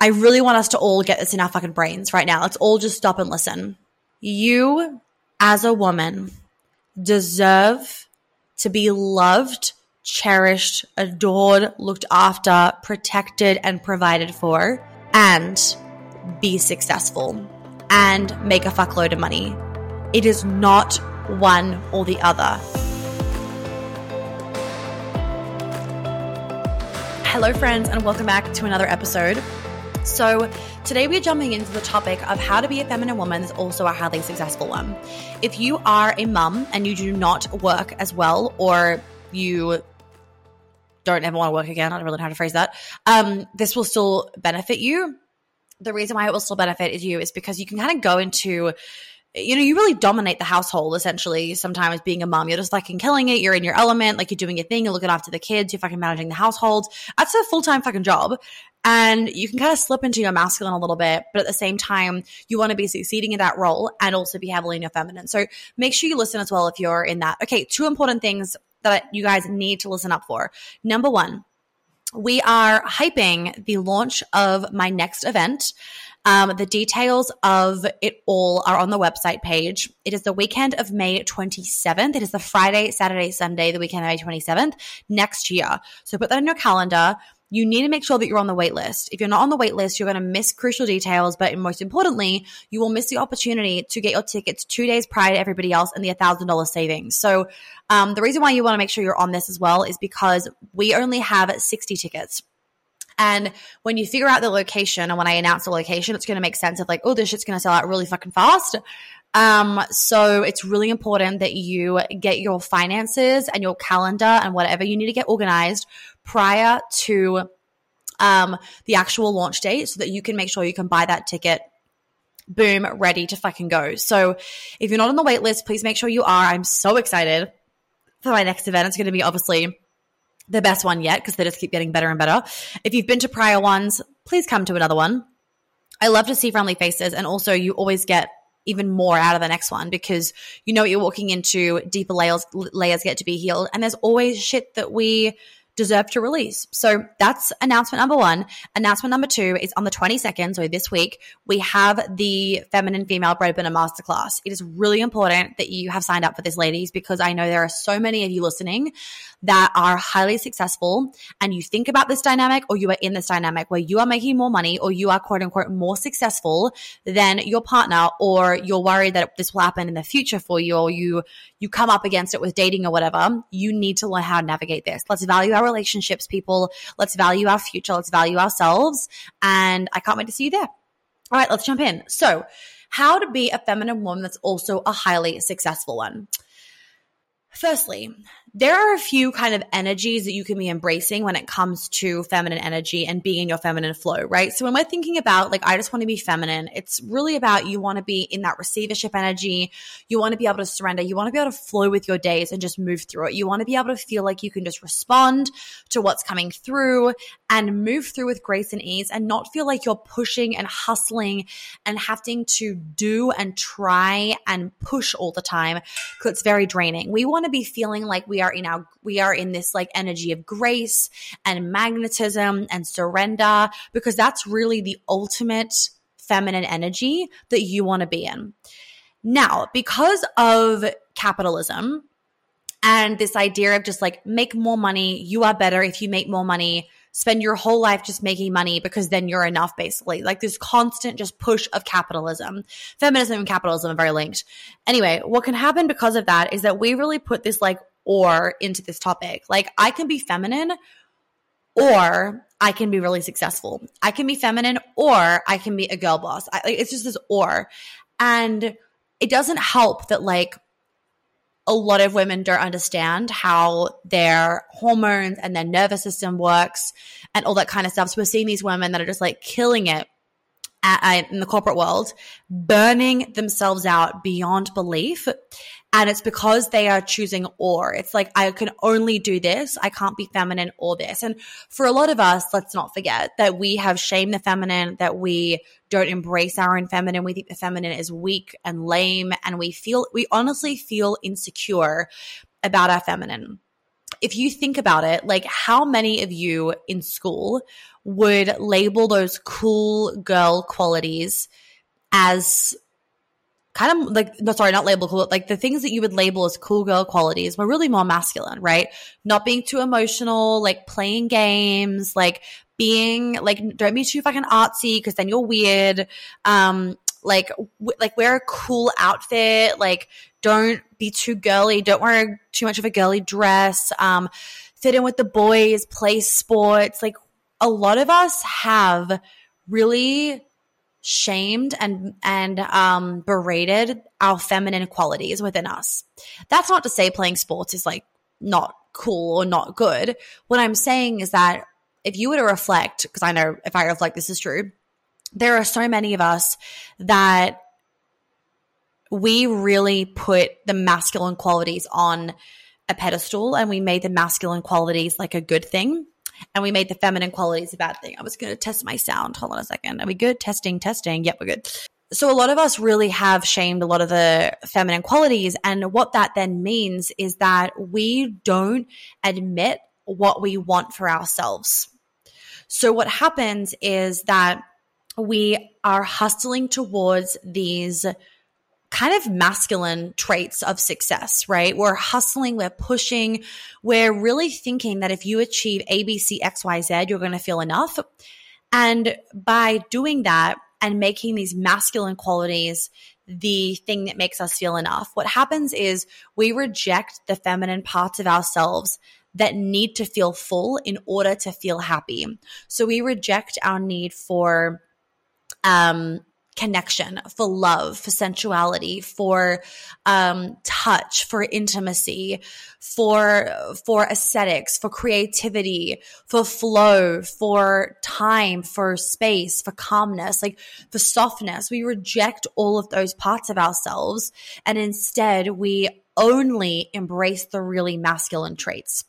I really want us to all get this in our fucking brains right now. Let's all just stop and listen. You, as a woman, deserve to be loved, cherished, adored, looked after, protected, and provided for, and be successful and make a fuckload of money. It is not one or the other. Hello, friends, and welcome back to another episode. So, today we're jumping into the topic of how to be a feminine woman is also a highly successful one. If you are a mum and you do not work as well, or you don't ever want to work again, I don't really know how to phrase that, um, this will still benefit you. The reason why it will still benefit you is because you can kind of go into you know, you really dominate the household essentially. Sometimes being a mom, you're just fucking killing it. You're in your element, like you're doing your thing. You're looking after the kids. You're fucking managing the household. That's a full time fucking job. And you can kind of slip into your masculine a little bit, but at the same time, you want to be succeeding in that role and also be heavily in your feminine. So make sure you listen as well if you're in that. Okay, two important things that you guys need to listen up for. Number one, we are hyping the launch of my next event. Um, the details of it all are on the website page. It is the weekend of May 27th. It is the Friday, Saturday, Sunday, the weekend of May 27th next year. So put that in your calendar you need to make sure that you're on the wait list. If you're not on the wait list, you're going to miss crucial details, but most importantly, you will miss the opportunity to get your tickets two days prior to everybody else and the $1,000 savings. So, um, the reason why you want to make sure you're on this as well is because we only have 60 tickets. And when you figure out the location and when I announce the location, it's going to make sense of like, oh, this shit's going to sell out really fucking fast. Um, so it's really important that you get your finances and your calendar and whatever you need to get organized prior to um, the actual launch date so that you can make sure you can buy that ticket boom, ready to fucking go. So if you're not on the wait list, please make sure you are. I'm so excited for my next event. It's going to be obviously the best one yet because they just keep getting better and better. If you've been to prior ones, please come to another one. I love to see friendly faces and also you always get even more out of the next one because you know what you're walking into deeper layers layers get to be healed. And there's always shit that we deserve to release. So that's announcement number one. Announcement number two is on the 22nd, so this week, we have the Feminine Female Breadwinner Masterclass. It is really important that you have signed up for this, ladies, because I know there are so many of you listening that are highly successful and you think about this dynamic or you are in this dynamic where you are making more money or you are quote unquote more successful than your partner or you're worried that this will happen in the future for you or you you come up against it with dating or whatever, you need to learn how to navigate this. Let's value our relationships, people. Let's value our future. Let's value ourselves. And I can't wait to see you there. All right, let's jump in. So, how to be a feminine woman that's also a highly successful one. Firstly, there are a few kind of energies that you can be embracing when it comes to feminine energy and being in your feminine flow, right? So when we're thinking about like, I just want to be feminine, it's really about you want to be in that receivership energy. You want to be able to surrender. You want to be able to flow with your days and just move through it. You want to be able to feel like you can just respond to what's coming through and move through with grace and ease and not feel like you're pushing and hustling and having to do and try and push all the time because it's very draining. We want to be feeling like we are in our we are in this like energy of grace and magnetism and surrender because that's really the ultimate feminine energy that you want to be in. Now, because of capitalism and this idea of just like make more money, you are better if you make more money spend your whole life just making money because then you're enough, basically. Like this constant just push of capitalism. Feminism and capitalism are very linked. Anyway, what can happen because of that is that we really put this like or into this topic. Like I can be feminine or I can be really successful. I can be feminine or I can be a girl boss. I, like, it's just this or. And it doesn't help that like a lot of women don't understand how their hormones and their nervous system works and all that kind of stuff. So we're seeing these women that are just like killing it Uh, in the corporate world, burning themselves out beyond belief. And it's because they are choosing or. It's like, I can only do this. I can't be feminine or this. And for a lot of us, let's not forget that we have shamed the feminine, that we don't embrace our own feminine. We think the feminine is weak and lame. And we feel, we honestly feel insecure about our feminine. If you think about it, like how many of you in school would label those cool girl qualities as kind of like no sorry not label cool like the things that you would label as cool girl qualities were really more masculine right? Not being too emotional like playing games like being like don't be too fucking artsy because then you're weird. Um like w- like wear a cool outfit like don't be too girly don't wear too much of a girly dress um fit in with the boys play sports like a lot of us have really shamed and and um, berated our feminine qualities within us. That's not to say playing sports is like not cool or not good. What I'm saying is that if you were to reflect, because I know if I reflect, this is true. There are so many of us that we really put the masculine qualities on a pedestal and we made the masculine qualities like a good thing and we made the feminine qualities a bad thing. I was going to test my sound. Hold on a second. Are we good? Testing, testing. Yep, we're good. So a lot of us really have shamed a lot of the feminine qualities. And what that then means is that we don't admit what we want for ourselves. So what happens is that we are hustling towards these kind of masculine traits of success, right? We're hustling, we're pushing, we're really thinking that if you achieve A, B, C, X, Y, Z, you're going to feel enough. And by doing that and making these masculine qualities the thing that makes us feel enough, what happens is we reject the feminine parts of ourselves that need to feel full in order to feel happy. So we reject our need for um connection, for love, for sensuality, for um, touch, for intimacy, for for aesthetics, for creativity, for flow, for time, for space, for calmness, like for softness. We reject all of those parts of ourselves, and instead we only embrace the really masculine traits.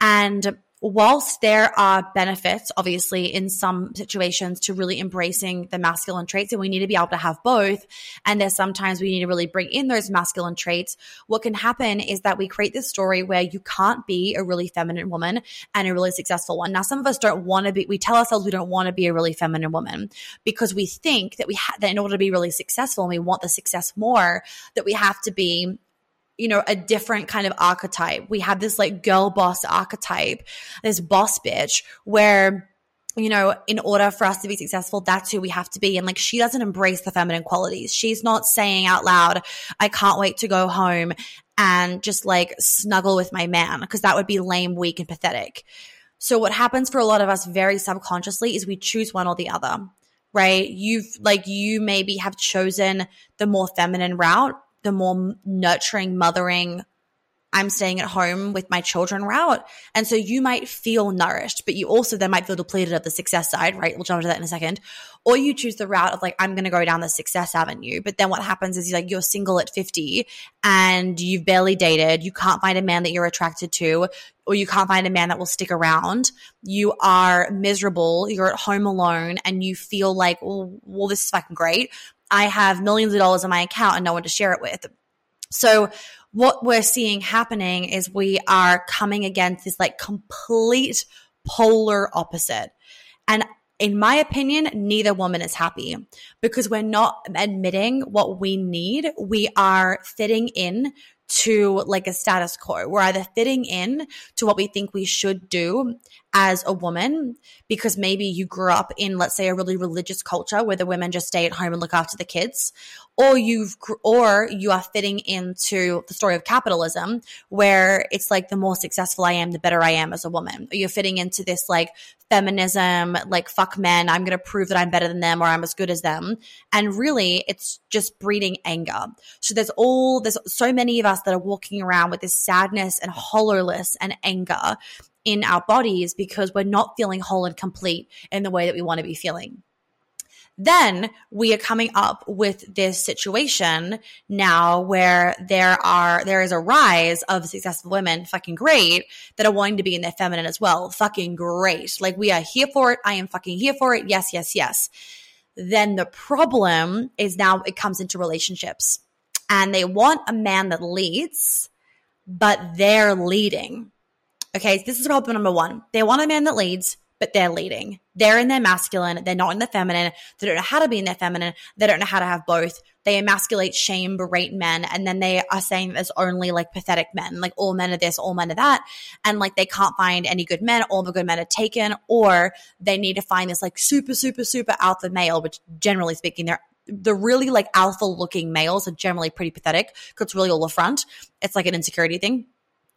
And whilst there are benefits, obviously, in some situations to really embracing the masculine traits, and we need to be able to have both, and there's sometimes we need to really bring in those masculine traits, what can happen is that we create this story where you can't be a really feminine woman and a really successful one. Now, some of us don't want to be, we tell ourselves we don't want to be a really feminine woman because we think that we ha- that in order to be really successful and we want the success more, that we have to be you know, a different kind of archetype. We have this like girl boss archetype, this boss bitch where you know, in order for us to be successful, that's who we have to be. And like, she doesn't embrace the feminine qualities. She's not saying out loud, I can't wait to go home and just like snuggle with my man, because that would be lame, weak, and pathetic. So, what happens for a lot of us very subconsciously is we choose one or the other, right? You've like, you maybe have chosen the more feminine route the more nurturing, mothering, I'm staying at home with my children route. And so you might feel nourished, but you also then might feel depleted of the success side, right? We'll jump to that in a second. Or you choose the route of like, I'm going to go down the success avenue. But then what happens is you're like you're single at 50 and you've barely dated. You can't find a man that you're attracted to, or you can't find a man that will stick around. You are miserable. You're at home alone and you feel like, well, well this is fucking great. I have millions of dollars in my account and no one to share it with. So what we're seeing happening is we are coming against this like complete polar opposite. And in my opinion, neither woman is happy because we're not admitting what we need. We are fitting in to like a status quo. We're either fitting in to what we think we should do as a woman because maybe you grew up in, let's say, a really religious culture where the women just stay at home and look after the kids, or you've, or you are fitting into the story of capitalism where it's like the more successful I am, the better I am as a woman. You're fitting into this like feminism, like fuck men, I'm going to prove that I'm better than them or I'm as good as them. And really, it's just breeding anger. So there's all, there's so many of us that are walking around with this sadness and hollowness and anger in our bodies because we're not feeling whole and complete in the way that we want to be feeling. Then we are coming up with this situation now where there are there is a rise of successful women, fucking great, that are wanting to be in their feminine as well. Fucking great. Like we are here for it. I am fucking here for it. Yes, yes, yes. Then the problem is now it comes into relationships. And they want a man that leads, but they're leading Okay, this is problem number one. They want a man that leads, but they're leading. They're in their masculine, they're not in the feminine. They don't know how to be in their feminine, they don't know how to have both. They emasculate, shame, berate men, and then they are saying there's only like pathetic men, like all men are this, all men are that, and like they can't find any good men, all the good men are taken, or they need to find this like super, super, super alpha male, which generally speaking, they're the really like alpha looking males are generally pretty pathetic because it's really all the front. It's like an insecurity thing.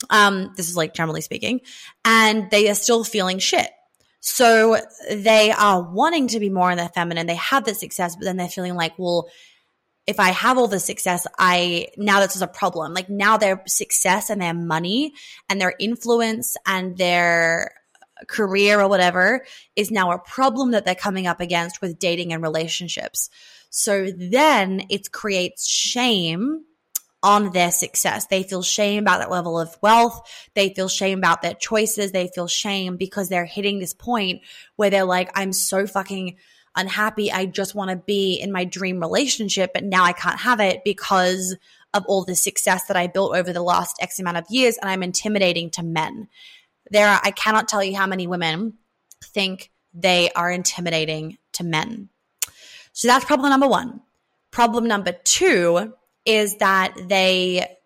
Um, this is like generally speaking, and they are still feeling shit. So they are wanting to be more in their feminine. They have the success, but then they're feeling like, well, if I have all the success, I now this is a problem. Like now their success and their money and their influence and their career or whatever is now a problem that they're coming up against with dating and relationships. So then it creates shame on their success. They feel shame about that level of wealth. They feel shame about their choices. They feel shame because they're hitting this point where they're like, I'm so fucking unhappy. I just want to be in my dream relationship, but now I can't have it because of all the success that I built over the last X amount of years and I'm intimidating to men. There are, I cannot tell you how many women think they are intimidating to men. So that's problem number one. Problem number two is that they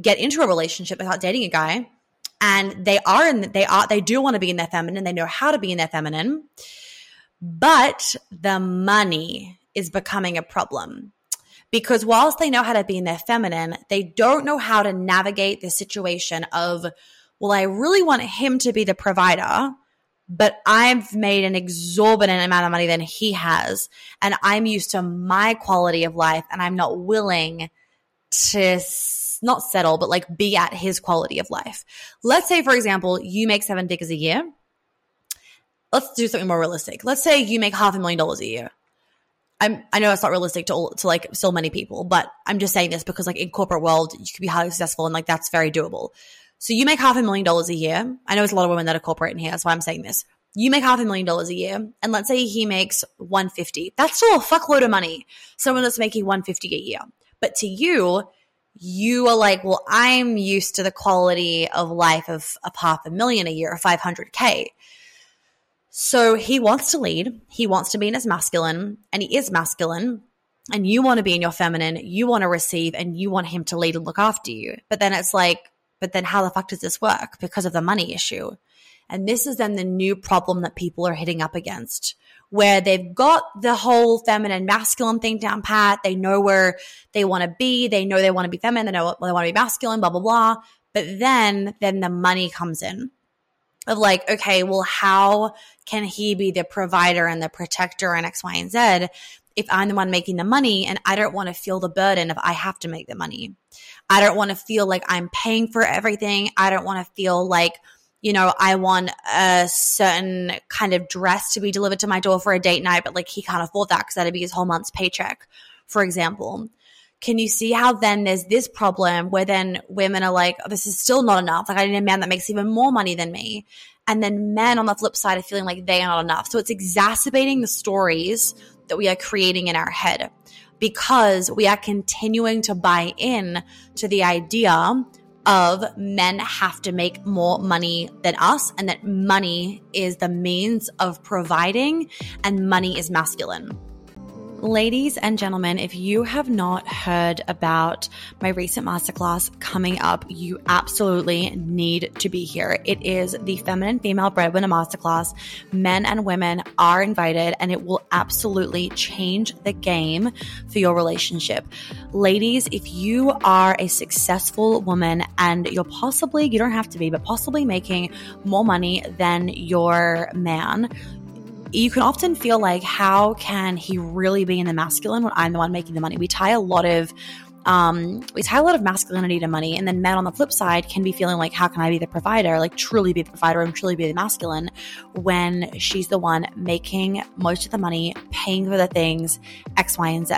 get into a relationship without dating a guy and they are in they are they do want to be in their feminine they know how to be in their feminine but the money is becoming a problem. Because whilst they know how to be in their feminine they don't know how to navigate the situation of well i really want him to be the provider but I've made an exorbitant amount of money than he has. And I'm used to my quality of life and I'm not willing to not settle, but like be at his quality of life. Let's say, for example, you make seven figures a year. Let's do something more realistic. Let's say you make half a million dollars a year. I'm, I know it's not realistic to, to like so many people, but I'm just saying this because like in corporate world, you could be highly successful and like that's very doable. So you make half a million dollars a year. I know it's a lot of women that are corporate in here. That's why I'm saying this. You make half a million dollars a year, and let's say he makes 150. That's still a fuckload of money. Someone that's making 150 a year. But to you, you are like, well, I'm used to the quality of life of, a half a million a year, or 500K. So he wants to lead. He wants to be in his masculine, and he is masculine. And you want to be in your feminine. You want to receive, and you want him to lead and look after you. But then it's like, but then how the fuck does this work? Because of the money issue. And this is then the new problem that people are hitting up against where they've got the whole feminine masculine thing down pat. They know where they want to be. They know they want to be feminine. They know they want to be masculine, blah, blah, blah. But then, then the money comes in of like, okay, well, how can he be the provider and the protector and X, Y, and Z if I'm the one making the money and I don't want to feel the burden of I have to make the money? I don't want to feel like I'm paying for everything. I don't want to feel like, you know, I want a certain kind of dress to be delivered to my door for a date night, but like he can't afford that because that'd be his whole month's paycheck, for example. Can you see how then there's this problem where then women are like, oh, this is still not enough. Like I need a man that makes even more money than me. And then men on the flip side are feeling like they are not enough. So it's exacerbating the stories that we are creating in our head because we are continuing to buy in to the idea of men have to make more money than us and that money is the means of providing and money is masculine. Ladies and gentlemen, if you have not heard about my recent masterclass coming up, you absolutely need to be here. It is the Feminine Female Breadwinner Masterclass. Men and women are invited, and it will absolutely change the game for your relationship. Ladies, if you are a successful woman and you're possibly, you don't have to be, but possibly making more money than your man, you can often feel like, how can he really be in the masculine when I'm the one making the money? We tie a lot of um, we tie a lot of masculinity to money, and then men on the flip side can be feeling like, how can I be the provider, like truly be the provider and truly be the masculine when she's the one making most of the money, paying for the things, X, Y, and Z.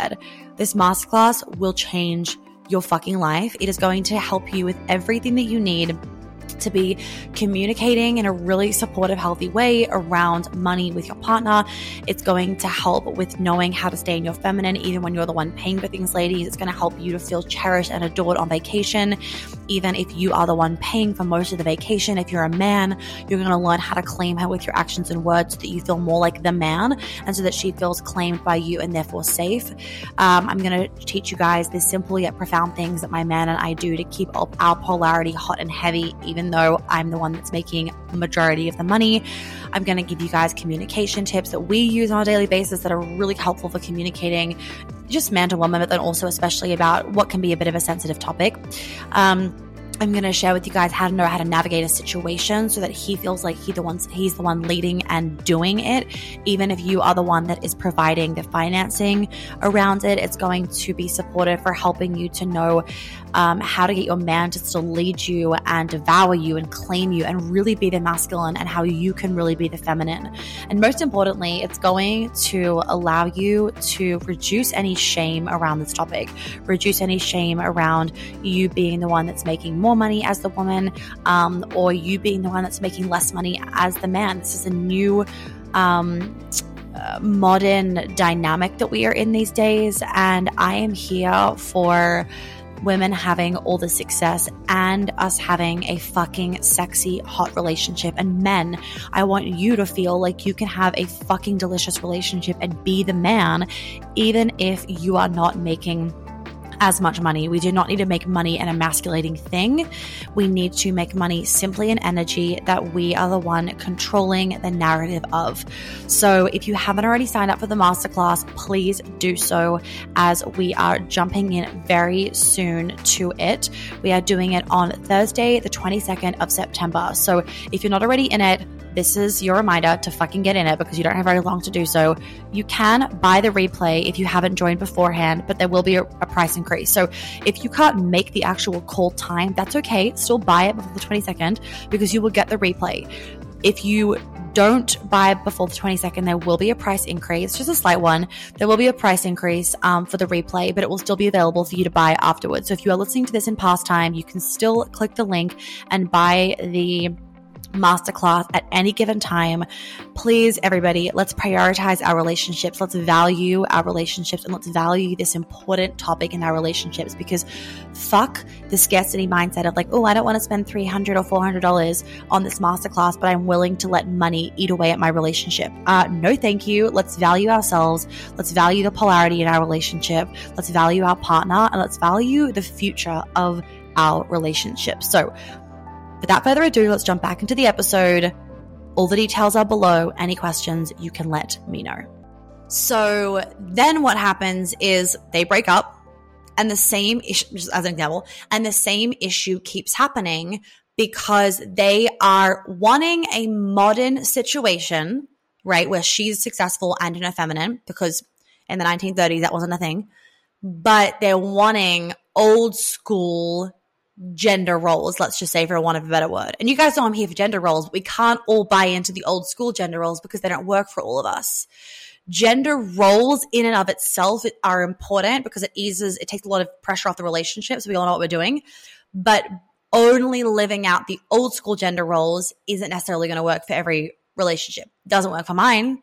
This masterclass will change your fucking life. It is going to help you with everything that you need to be communicating in a really supportive, healthy way around money with your partner. It's going to help with knowing how to stay in your feminine, even when you're the one paying for things, ladies. It's going to help you to feel cherished and adored on vacation. even if you are the one paying for most of the vacation. If you're a man, you're going to learn how to claim her with your actions and words so that you feel more like the man and so that she feels claimed by you and therefore safe. Um, I'm going to teach you guys the simple yet profound things that my man and I do to keep our polarity hot and heavy, even though I'm the one that's making the majority of the money. I'm going to give you guys communication tips that we use on a daily basis that are really helpful for communicating just man to woman, but then also especially about what can be a bit of a sensitive topic. Um, I'm going to share with you guys how to know how to navigate a situation so that he feels like he the one's he's the one leading and doing it. Even if you are the one that is providing the financing around it, it's going to be supportive for helping you to know um, how to get your man to still lead you and devour you and claim you and really be the masculine and how you can really be the feminine. And most importantly, it's going to allow you to reduce any shame around this topic, reduce any shame around you being the one that's making more money as the woman um, or you being the one that's making less money as the man. This is a new. Um, uh, modern dynamic that we are in these days, and I am here for women having all the success and us having a fucking sexy, hot relationship. And men, I want you to feel like you can have a fucking delicious relationship and be the man, even if you are not making as much money. We do not need to make money an emasculating thing. We need to make money simply an energy that we are the one controlling the narrative of. So if you haven't already signed up for the masterclass, please do so as we are jumping in very soon to it. We are doing it on Thursday, the 22nd of September. So if you're not already in it, this is your reminder to fucking get in it because you don't have very long to do so. You can buy the replay if you haven't joined beforehand, but there will be a, a price increase. So if you can't make the actual call time, that's okay. Still buy it before the 22nd because you will get the replay. If you don't buy before the 22nd, there will be a price increase, just a slight one. There will be a price increase um, for the replay, but it will still be available for you to buy afterwards. So if you are listening to this in past time, you can still click the link and buy the masterclass at any given time. Please, everybody, let's prioritize our relationships. Let's value our relationships and let's value this important topic in our relationships because fuck the scarcity mindset of like, oh, I don't want to spend 300 or $400 on this masterclass, but I'm willing to let money eat away at my relationship. Uh, no, thank you. Let's value ourselves. Let's value the polarity in our relationship. Let's value our partner and let's value the future of our relationship. So, Without further ado, let's jump back into the episode. All the details are below. Any questions, you can let me know. So then what happens is they break up and the same issue, just as an example, and the same issue keeps happening because they are wanting a modern situation, right? Where she's successful and in a feminine because in the 1930s, that wasn't a thing, but they're wanting old school gender roles, let's just say for want of a better word. And you guys know I'm here for gender roles, but we can't all buy into the old school gender roles because they don't work for all of us. Gender roles in and of itself are important because it eases, it takes a lot of pressure off the relationship. So we all know what we're doing. But only living out the old school gender roles isn't necessarily going to work for every relationship. Doesn't work for mine.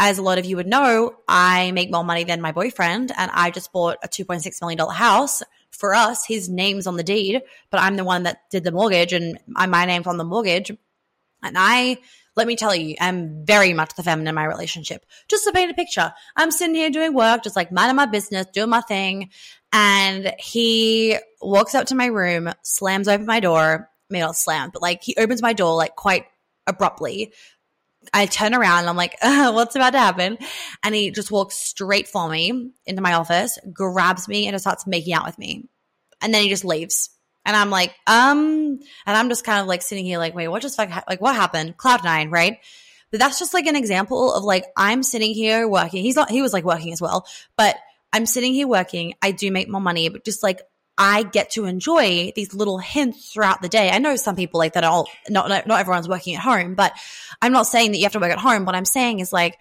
As a lot of you would know, I make more money than my boyfriend and I just bought a $2.6 million house for us, his name's on the deed, but I'm the one that did the mortgage and my name's on the mortgage. And I, let me tell you, I'm very much the feminine in my relationship. Just to paint a picture, I'm sitting here doing work, just like minding my business, doing my thing. And he walks up to my room, slams open my door, maybe not slam, but like he opens my door like quite abruptly, I turn around and I'm like, what's about to happen? And he just walks straight for me into my office, grabs me, and just starts making out with me. And then he just leaves. And I'm like, um, and I'm just kind of like sitting here like, wait, what just like, like what happened? Cloud nine, right? But that's just like an example of like, I'm sitting here working. He's not, he was like working as well, but I'm sitting here working. I do make more money, but just like I get to enjoy these little hints throughout the day. I know some people like that all not not everyone's working at home, but I'm not saying that you have to work at home. What I'm saying is like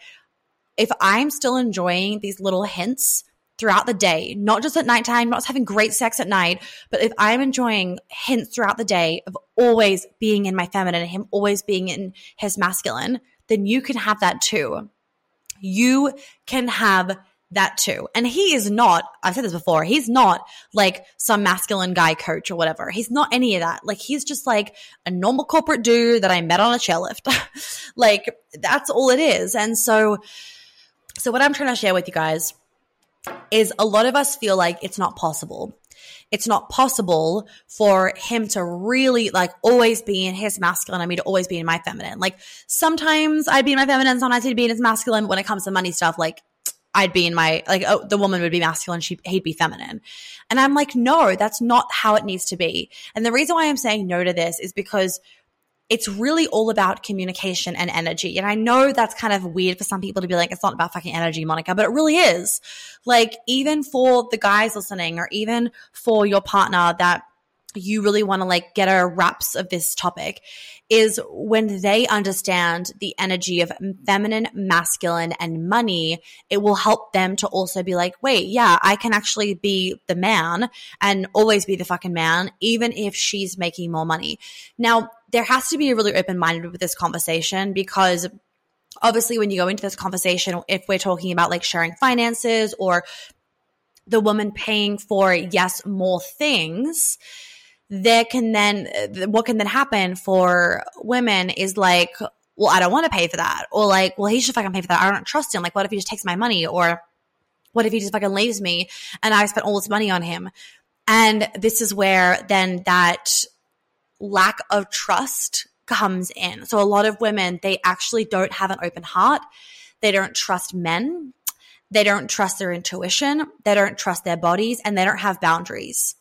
if I'm still enjoying these little hints throughout the day, not just at nighttime, not just having great sex at night, but if I'm enjoying hints throughout the day of always being in my feminine and him always being in his masculine, then you can have that too. You can have that too. And he is not, I've said this before, he's not like some masculine guy coach or whatever. He's not any of that. Like he's just like a normal corporate dude that I met on a chairlift. like that's all it is. And so, so what I'm trying to share with you guys is a lot of us feel like it's not possible. It's not possible for him to really like always be in his masculine and me to always be in my feminine. Like sometimes I'd be in my feminine, sometimes he'd be in his masculine. When it comes to money stuff, like I'd be in my like oh, the woman would be masculine, she he'd be feminine. And I'm like, no, that's not how it needs to be. And the reason why I'm saying no to this is because it's really all about communication and energy. And I know that's kind of weird for some people to be like, it's not about fucking energy, Monica, but it really is. Like, even for the guys listening, or even for your partner that you really want to like get a wraps of this topic is when they understand the energy of feminine, masculine, and money, it will help them to also be like, wait, yeah, I can actually be the man and always be the fucking man, even if she's making more money. Now, there has to be a really open minded with this conversation because obviously when you go into this conversation, if we're talking about like sharing finances or the woman paying for, yes, more things, there can then, what can then happen for women is like, well, I don't want to pay for that. Or like, well, he should fucking pay for that. I don't trust him. Like, what if he just takes my money? Or what if he just fucking leaves me and I spent all this money on him? And this is where then that lack of trust comes in. So a lot of women, they actually don't have an open heart. They don't trust men. They don't trust their intuition. They don't trust their bodies and they don't have boundaries.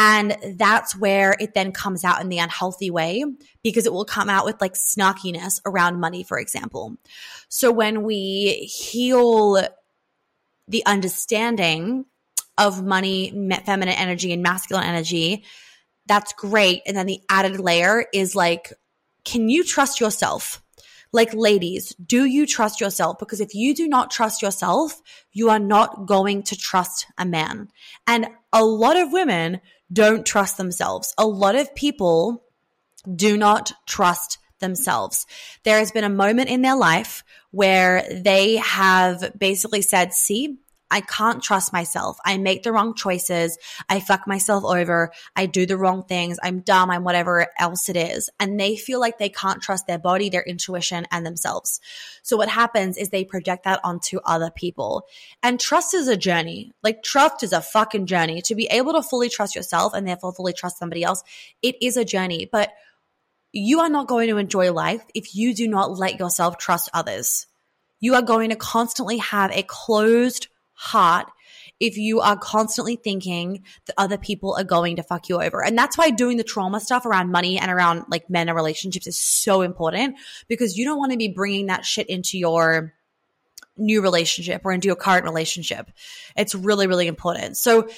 And that's where it then comes out in the unhealthy way because it will come out with like snarkiness around money, for example. So when we heal the understanding of money, feminine energy, and masculine energy, that's great. And then the added layer is like, can you trust yourself? Like, ladies, do you trust yourself? Because if you do not trust yourself, you are not going to trust a man. And a lot of women don't trust themselves. A lot of people do not trust themselves. There has been a moment in their life where they have basically said, see, I can't trust myself. I make the wrong choices. I fuck myself over. I do the wrong things. I'm dumb. I'm whatever else it is. And they feel like they can't trust their body, their intuition, and themselves. So what happens is they project that onto other people. And trust is a journey. Like trust is a fucking journey. To be able to fully trust yourself and therefore fully trust somebody else, it is a journey. But you are not going to enjoy life if you do not let yourself trust others. You are going to constantly have a closed heart if you are constantly thinking that other people are going to fuck you over. And that's why doing the trauma stuff around money and around like men and relationships is so important because you don't want to be bringing that shit into your new relationship or into your current relationship. It's really, really important. So,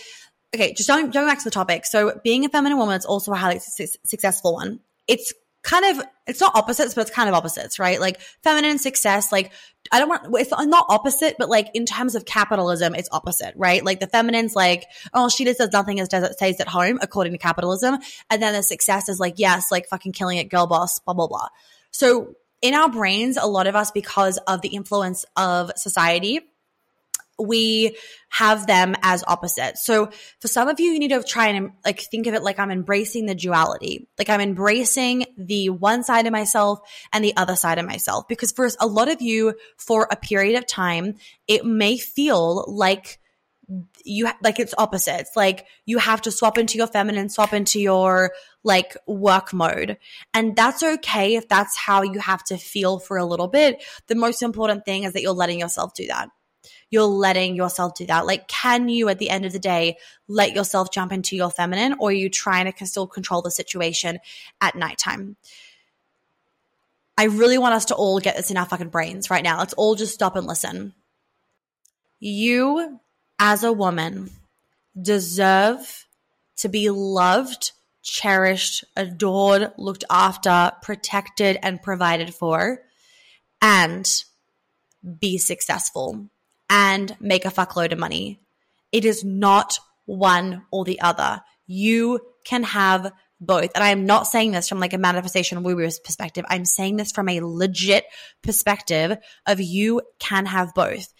okay, just going, going back to the topic. So, being a feminine woman is also a highly su- successful one. It's kind of it's not opposites but it's kind of opposites right? Like feminine success like i don't want it's not opposite but like in terms of capitalism it's opposite right? Like the feminine's like oh she just does nothing as does it stays at home according to capitalism. And then the success is like yes like fucking killing it girl boss blah blah blah. So in our brains a lot of us because of the influence of society we have them as opposites. So for some of you, you need to try and like think of it like I'm embracing the duality. Like I'm embracing the one side of myself and the other side of myself. Because for a lot of you, for a period of time, it may feel like you like it's opposites like you have to swap into your feminine, swap into your like work mode. And that's okay if that's how you have to feel for a little bit. The most important thing is that you're letting yourself do that you're letting yourself do that. Like, can you at the end of the day let yourself jump into your feminine or are you trying to still control the situation at nighttime? I really want us to all get this in our fucking brains right now. Let's all just stop and listen. You, as a woman, deserve to be loved, cherished, adored, looked after, protected, and provided for, and be successful and make a fuckload of money. It is not one or the other. You can have both. And I am not saying this from like a manifestation woo woo perspective. I'm saying this from a legit perspective of you can have both.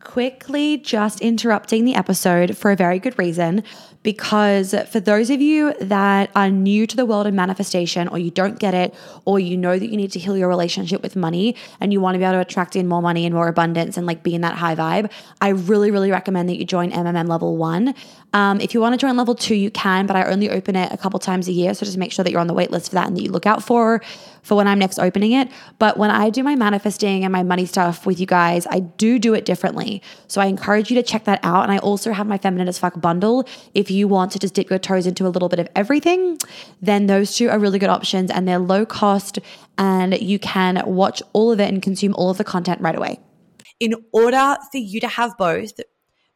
Quickly just interrupting the episode for a very good reason. Because for those of you that are new to the world of manifestation or you don't get it or you know that you need to heal your relationship with money and you want to be able to attract in more money and more abundance and like be in that high vibe i really really recommend that you join mmm level one. Um, if you want to join level two you can but i only open it a couple times a year so just make sure that you're on the wait list for that and that you look out for for when i'm next opening it. But when i do my manifesting and my money stuff with you guys i do do it differently so i encourage you to check that out and i also have my feminine as fuck bundle if you want to just dip your toes into a little bit of everything, then those two are really good options and they're low cost and you can watch all of it and consume all of the content right away. In order for you to have both,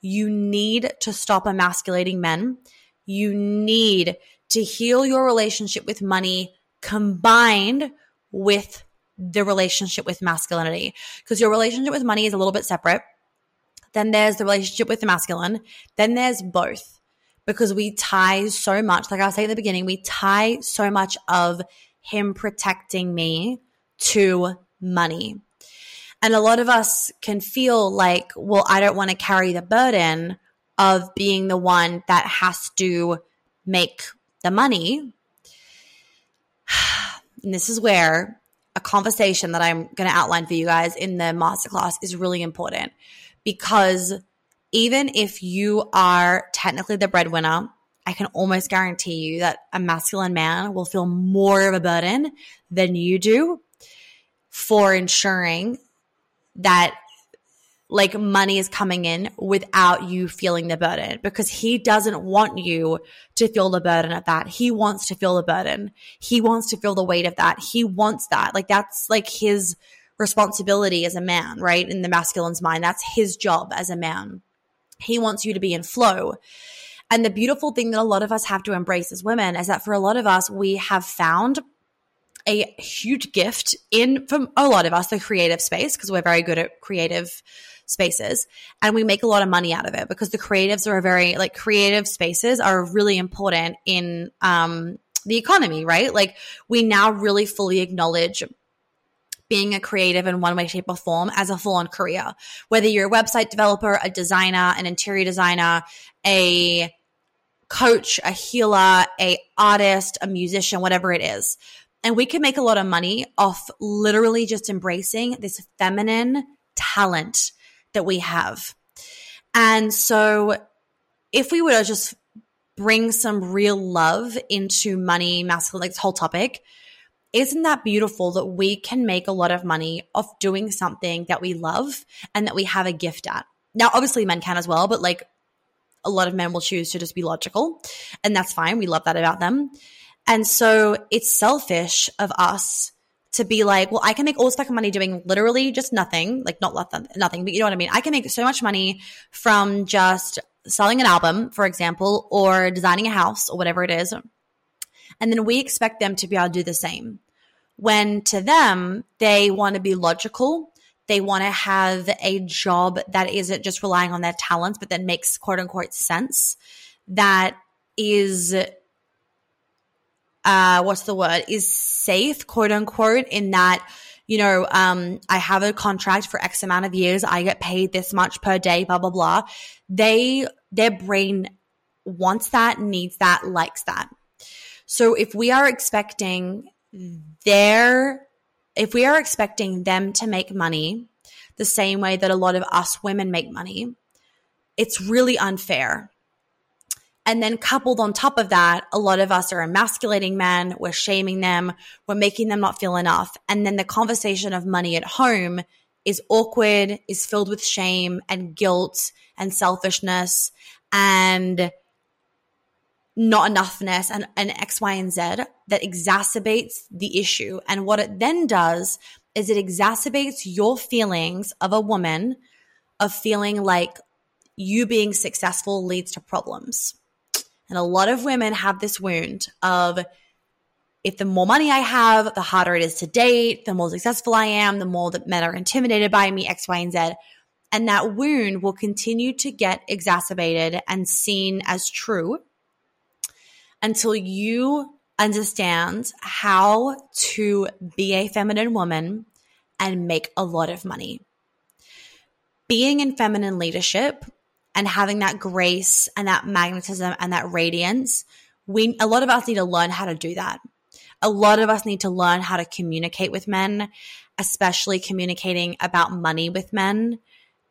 you need to stop emasculating men. You need to heal your relationship with money combined with the relationship with masculinity. Because your relationship with money is a little bit separate. Then there's the relationship with the masculine. Then there's both because we tie so much, like I was saying at the beginning, we tie so much of him protecting me to money. And a lot of us can feel like, well, I don't want to carry the burden of being the one that has to make the money. And this is where a conversation that I'm going to outline for you guys in the masterclass is really important because even if you are technically the breadwinner, I can almost guarantee you that a masculine man will feel more of a burden than you do for ensuring that like money is coming in without you feeling the burden because he doesn't want you to feel the burden of that. He wants to feel the burden. He wants to feel the weight of that. He wants that. Like that's like his responsibility as a man, right? In the masculine's mind, that's his job as a man. He wants you to be in flow. And the beautiful thing that a lot of us have to embrace as women is that for a lot of us, we have found a huge gift in from a lot of us the creative space because we're very good at creative spaces and we make a lot of money out of it because the creatives are very like creative spaces are really important in um the economy right like we now really fully acknowledge being a creative in one way, shape, or form as a full on career. Whether you're a website developer, a designer, an interior designer, a coach, a healer, a artist, a musician, whatever it is. And we can make a lot of money off literally just embracing this feminine talent that we have. And so if we were to just bring some real love into money, masculine, like this whole topic, isn't that beautiful that we can make a lot of money off doing something that we love and that we have a gift at? Now, obviously, men can as well, but like a lot of men will choose to just be logical, and that's fine. We love that about them. And so it's selfish of us to be like, well, I can make all this fucking money doing literally just nothing, like not nothing, but you know what I mean? I can make so much money from just selling an album, for example, or designing a house or whatever it is. And then we expect them to be able to do the same when to them, they want to be logical. They want to have a job that isn't just relying on their talents, but that makes quote unquote sense. That is, uh, what's the word? Is safe, quote unquote, in that, you know, um, I have a contract for X amount of years. I get paid this much per day, blah, blah, blah. They, their brain wants that, needs that, likes that. So if we are expecting they're, if we are expecting them to make money the same way that a lot of us women make money, it's really unfair. And then coupled on top of that, a lot of us are emasculating men, we're shaming them, we're making them not feel enough. And then the conversation of money at home is awkward, is filled with shame and guilt and selfishness and not enoughness and, and X, Y, and Z that exacerbates the issue. And what it then does is it exacerbates your feelings of a woman of feeling like you being successful leads to problems. And a lot of women have this wound of if the more money I have, the harder it is to date, the more successful I am, the more that men are intimidated by me, X, Y, and Z. And that wound will continue to get exacerbated and seen as true until you understand how to be a feminine woman and make a lot of money. being in feminine leadership and having that grace and that magnetism and that radiance, we a lot of us need to learn how to do that. A lot of us need to learn how to communicate with men, especially communicating about money with men.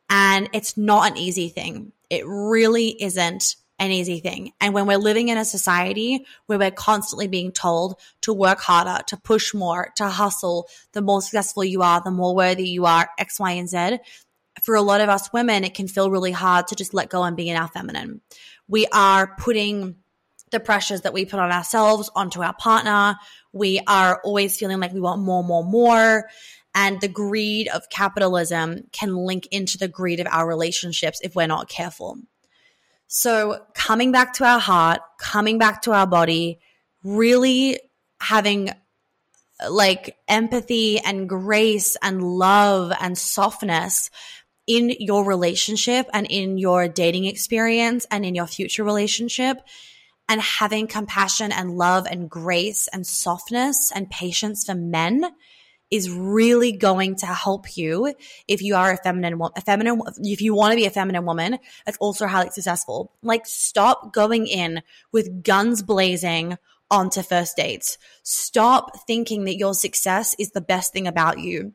And it's not an easy thing. It really isn't an easy thing. And when we're living in a society where we're constantly being told to work harder, to push more, to hustle, the more successful you are, the more worthy you are, X, Y, and Z, for a lot of us women, it can feel really hard to just let go and be in our feminine. We are putting the pressures that we put on ourselves onto our partner. We are always feeling like we want more, more, more. And the greed of capitalism can link into the greed of our relationships if we're not careful. So, coming back to our heart, coming back to our body, really having like empathy and grace and love and softness in your relationship and in your dating experience and in your future relationship and having compassion and love and grace and softness and patience for men is really going to help you if you are a feminine a feminine if you want to be a feminine woman. That's also highly successful. Like stop going in with guns blazing onto first dates. Stop thinking that your success is the best thing about you.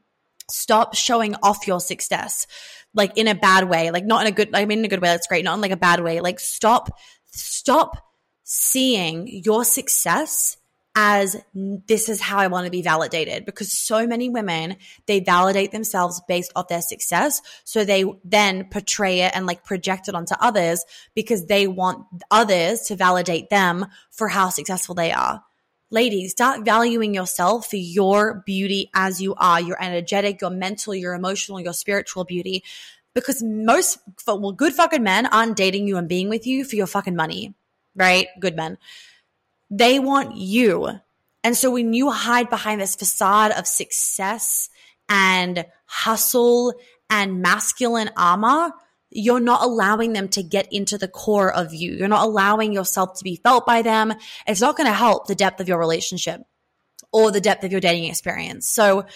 Stop showing off your success like in a bad way like not in a good i mean in a good way that's great not in like a bad way. Like stop stop seeing your success as this is how I want to be validated because so many women they validate themselves based off their success so they then portray it and like project it onto others because they want others to validate them for how successful they are ladies start valuing yourself for your beauty as you are your energetic your mental your emotional your spiritual beauty because most well good fucking men aren't dating you and being with you for your fucking money right? Good men. They want you. And so when you hide behind this facade of success and hustle and masculine armor, you're not allowing them to get into the core of you. You're not allowing yourself to be felt by them. It's not going to help the depth of your relationship or the depth of your dating experience. So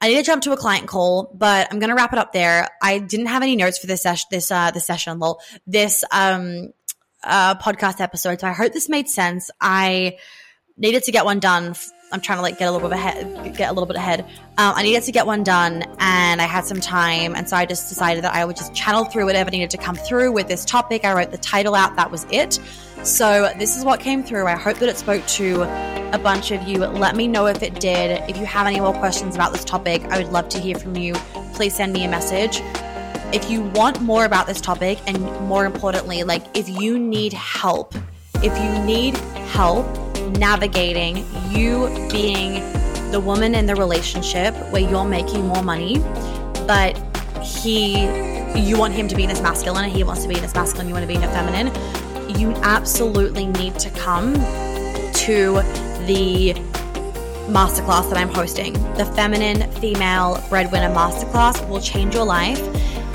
I need to jump to a client call, but I'm going to wrap it up there. I didn't have any notes for this session, this, uh, this session, lol, this, um, uh, podcast episode. So I hope this made sense. I needed to get one done. I'm trying to like get a little bit ahead, get a little bit ahead. Um, I needed to get one done, and I had some time, and so I just decided that I would just channel through whatever needed to come through with this topic. I wrote the title out. That was it. So this is what came through. I hope that it spoke to a bunch of you. Let me know if it did. If you have any more questions about this topic, I would love to hear from you. Please send me a message if you want more about this topic, and more importantly, like if you need help, if you need help navigating you being the woman in the relationship where you're making more money, but he, you want him to be in his masculine and he wants to be in his masculine, you want to be in a feminine, you absolutely need to come to the masterclass that I'm hosting. The Feminine Female Breadwinner Masterclass will change your life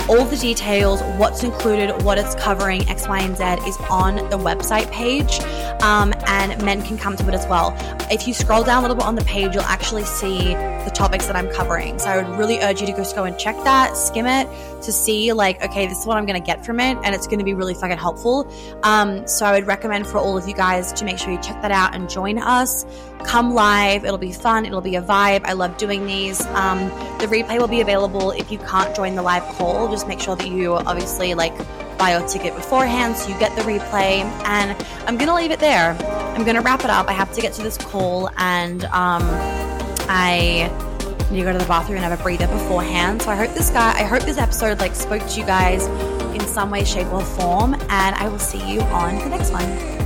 all the details, what's included, what it's covering, X, Y, and Z is on the website page. Um, and men can come to it as well. If you scroll down a little bit on the page, you'll actually see the topics that I'm covering. So I would really urge you to just go and check that, skim it to see, like, okay, this is what I'm going to get from it. And it's going to be really fucking helpful. Um, so I would recommend for all of you guys to make sure you check that out and join us. Come live. It'll be fun. It'll be a vibe. I love doing these. Um, the replay will be available if you can't join the live call just make sure that you obviously like buy your ticket beforehand so you get the replay. And I'm gonna leave it there. I'm gonna wrap it up. I have to get to this call and um, I need to go to the bathroom and have a breather beforehand. So I hope this guy, I hope this episode like spoke to you guys in some way, shape, or form. And I will see you on the next one.